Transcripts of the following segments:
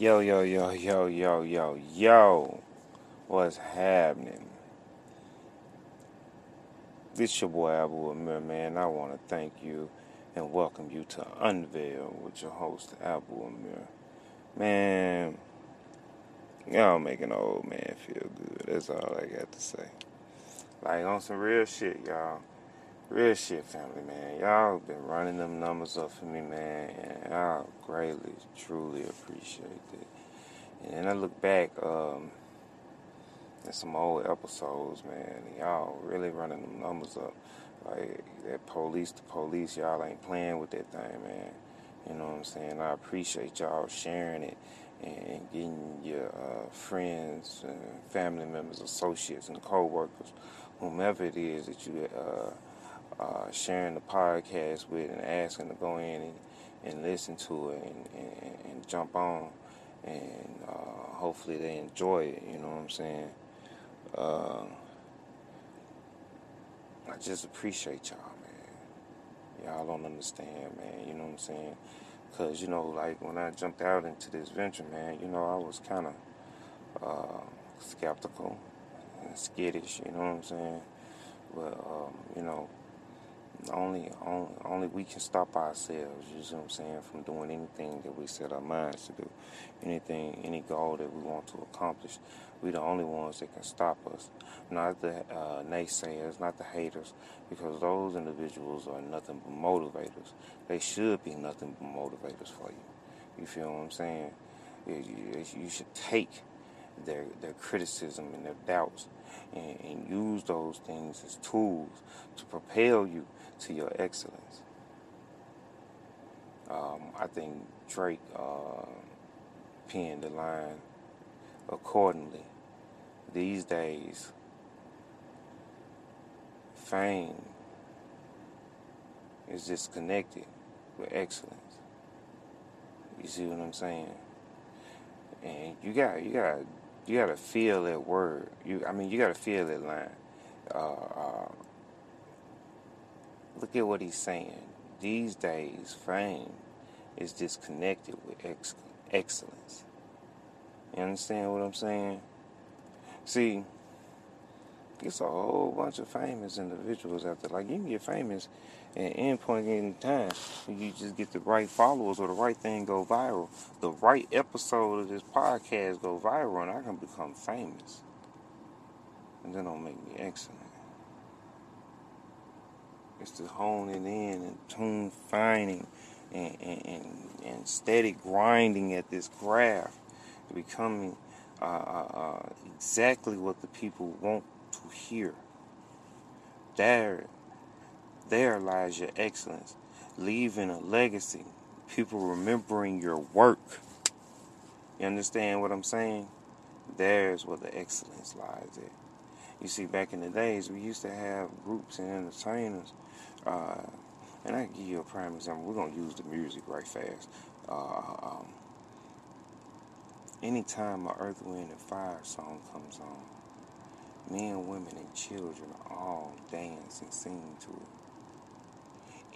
Yo, yo, yo, yo, yo, yo, yo. What's happening? This your boy Abu Amir, man. I want to thank you and welcome you to Unveil with your host Abu Amir. Man, y'all make an old man feel good. That's all I got to say. Like on some real shit, y'all. Real shit, family, man. Y'all been running them numbers up for me, man, and I greatly, truly appreciate it. And then I look back um, at some old episodes, man. Y'all really running them numbers up. Like that police to police, y'all ain't playing with that thing, man. You know what I'm saying? I appreciate y'all sharing it and getting your uh, friends, and family members, associates, and co-workers, whomever it is that you uh, uh, sharing the podcast with and asking to go in and, and listen to it and, and, and jump on. And uh, hopefully they enjoy it, you know what I'm saying? Uh, I just appreciate y'all, man. Y'all don't understand, man, you know what I'm saying? Because, you know, like when I jumped out into this venture, man, you know, I was kind of uh, skeptical and skittish, you know what I'm saying? But, um, you know, only, only only we can stop ourselves, you know what I'm saying, from doing anything that we set our minds to do. Anything, any goal that we want to accomplish. We're the only ones that can stop us. Not the uh, naysayers, not the haters, because those individuals are nothing but motivators. They should be nothing but motivators for you. You feel what I'm saying? You, you should take their their criticism and their doubts and, and use those things as tools to propel you to your excellence. Um, I think Drake uh, penned the line accordingly. These days, fame is disconnected with excellence. You see what I'm saying? And you got you got you got to feel that word. You I mean you got to feel that line. Uh, uh, Look at what he's saying. These days, fame is disconnected with ex- excellence. You understand what I'm saying? See, it's a whole bunch of famous individuals out there. Like, you can get famous at any point in time. You just get the right followers or the right thing go viral. The right episode of this podcast go viral, and I can become famous. And then don't make me excellent. It's to honing in and tune finding and, and, and, and steady grinding at this craft, becoming uh, uh, uh, exactly what the people want to hear. There, there lies your excellence, leaving a legacy. People remembering your work. You understand what I'm saying? There's where the excellence lies at. You see, back in the days, we used to have groups and entertainers uh, and I give you a prime example. We're gonna use the music right fast. Uh, um, anytime a Earth, Wind, and Fire song comes on, men, women, and children all dance and sing to it.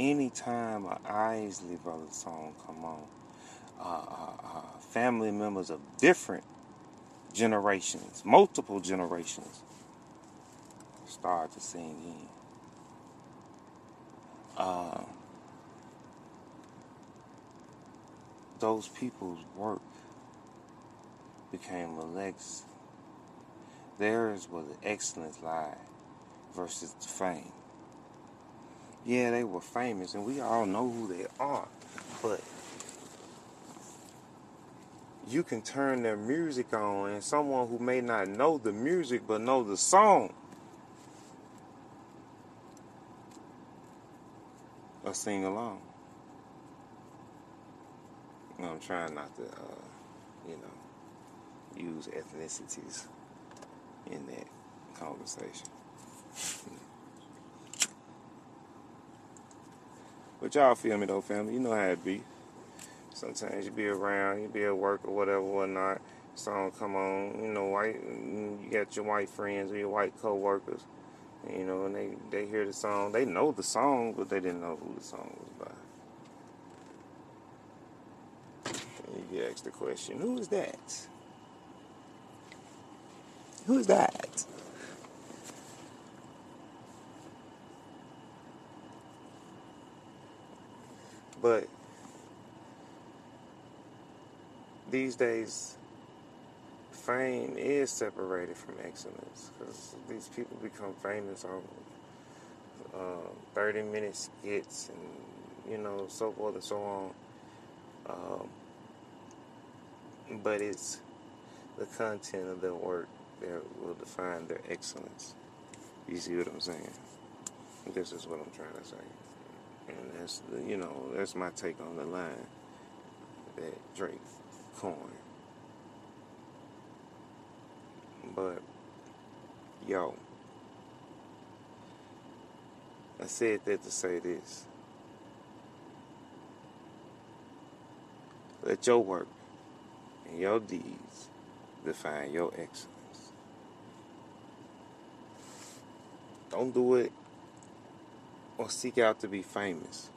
Anytime a Isley Brothers song come on, uh, uh, uh, family members of different generations, multiple generations, start to sing in uh, those people's work became a legacy. Theirs was the excellence lie versus the fame. Yeah, they were famous, and we all know who they are, but you can turn their music on, and someone who may not know the music but know the song or sing along. I'm trying not to, uh, you know, use ethnicities in that conversation. But y'all feel me though, family. You know how it be. Sometimes you be around, you be at work or whatever, whatnot. Song come on, you know, white. You got your white friends or your white co-workers you know, and they, they hear the song. They know the song, but they didn't know who the song was by. And you ask the question, who is that? Who's that? But these days, fame is separated from excellence because these people become famous on uh, 30 minute skits and, you know, so forth and so on. Um, but it's the content of their work that will define their excellence. You see what I'm saying? This is what I'm trying to say. And that's, the, you know, that's my take on the line that Drake coined. But, yo, I said that to say this. Let your work and your deeds define your excellence. Don't do it or seek out to be famous.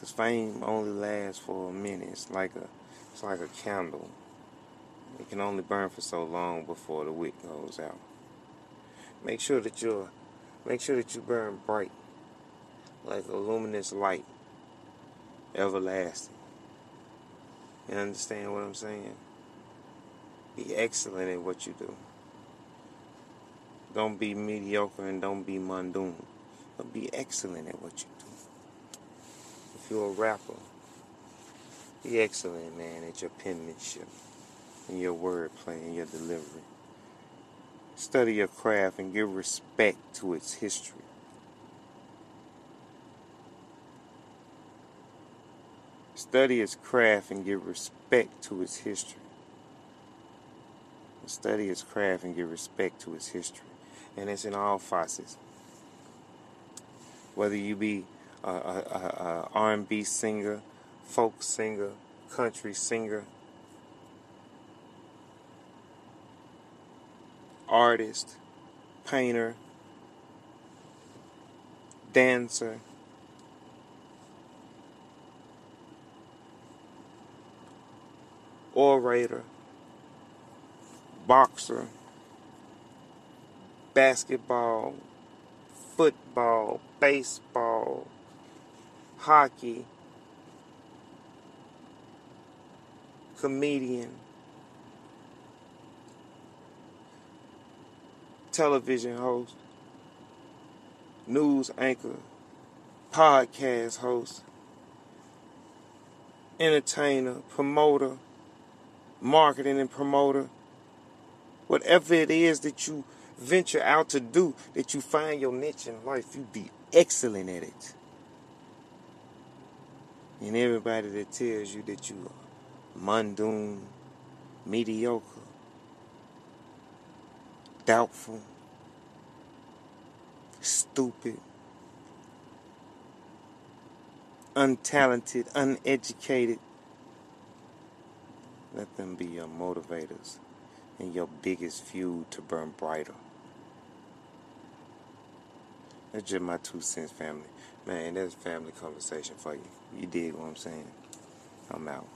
Cause fame only lasts for a minute. It's like a it's like a candle. It can only burn for so long before the wick goes out. Make sure that you're make sure that you burn bright, like a luminous light, everlasting. You understand what I'm saying? Be excellent at what you do. Don't be mediocre and don't be mundane, but be excellent at what you do. If you're a rapper, be excellent, man, at your penmanship and your wordplay and your delivery. Study your craft and give respect to its history. Study its craft and give respect to its history. Study its craft and give respect to its history and it's in all facets. Whether you be a, a, a R&B singer, folk singer, country singer, artist, painter, dancer, orator, boxer, basketball, football, baseball, hockey, comedian, television host, news anchor, podcast host, entertainer, promoter, marketing and promoter, whatever it is that you venture out to do, that you find your niche in life, you be excellent at it. And everybody that tells you that you are mundane, mediocre, doubtful, stupid, untalented, uneducated, let them be your motivators and your biggest fuel to burn brighter. That's just my two cents, family. Man, that's family conversation for you. You dig what I'm saying? I'm out.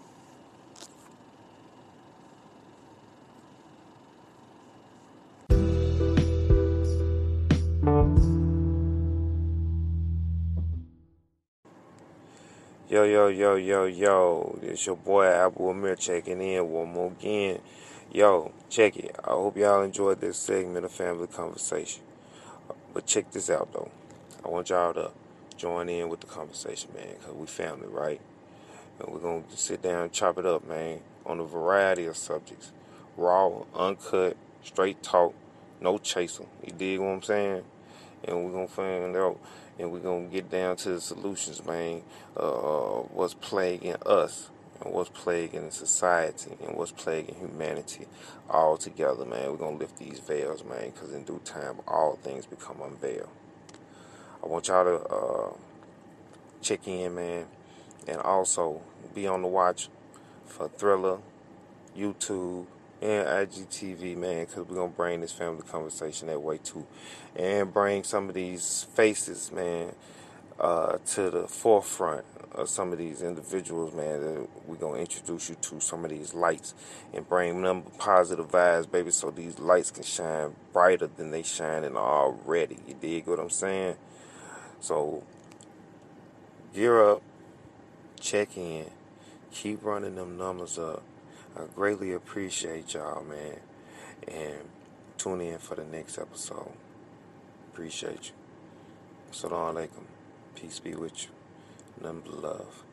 Yo, yo, yo, yo, yo. It's your boy Abu Amir checking in one more again. Yo, check it. I hope y'all enjoyed this segment of Family Conversation. But check this out though. I want y'all to join in with the conversation, man, because we family, right? And we're going to sit down and chop it up, man, on a variety of subjects. Raw, uncut, straight talk, no chaser. You dig what I'm saying? And we're going to find out, and we're going to get down to the solutions, man, uh, what's plaguing us and what's plaguing society and what's plaguing humanity all together, man. We're going to lift these veils, man, because in due time, all things become unveiled. I want y'all to uh, check in, man, and also be on the watch for Triller, YouTube, and IGTV, man, because we're going to bring this family conversation that way too. And bring some of these faces, man, uh, to the forefront some of these individuals, man, we're going to introduce you to some of these lights and bring them positive vibes, baby, so these lights can shine brighter than they shining already. You dig what I'm saying? So, gear up, check in, keep running them numbers up. I greatly appreciate y'all, man. And tune in for the next episode. Appreciate you. Assalamu alaikum. Peace be with you. But love.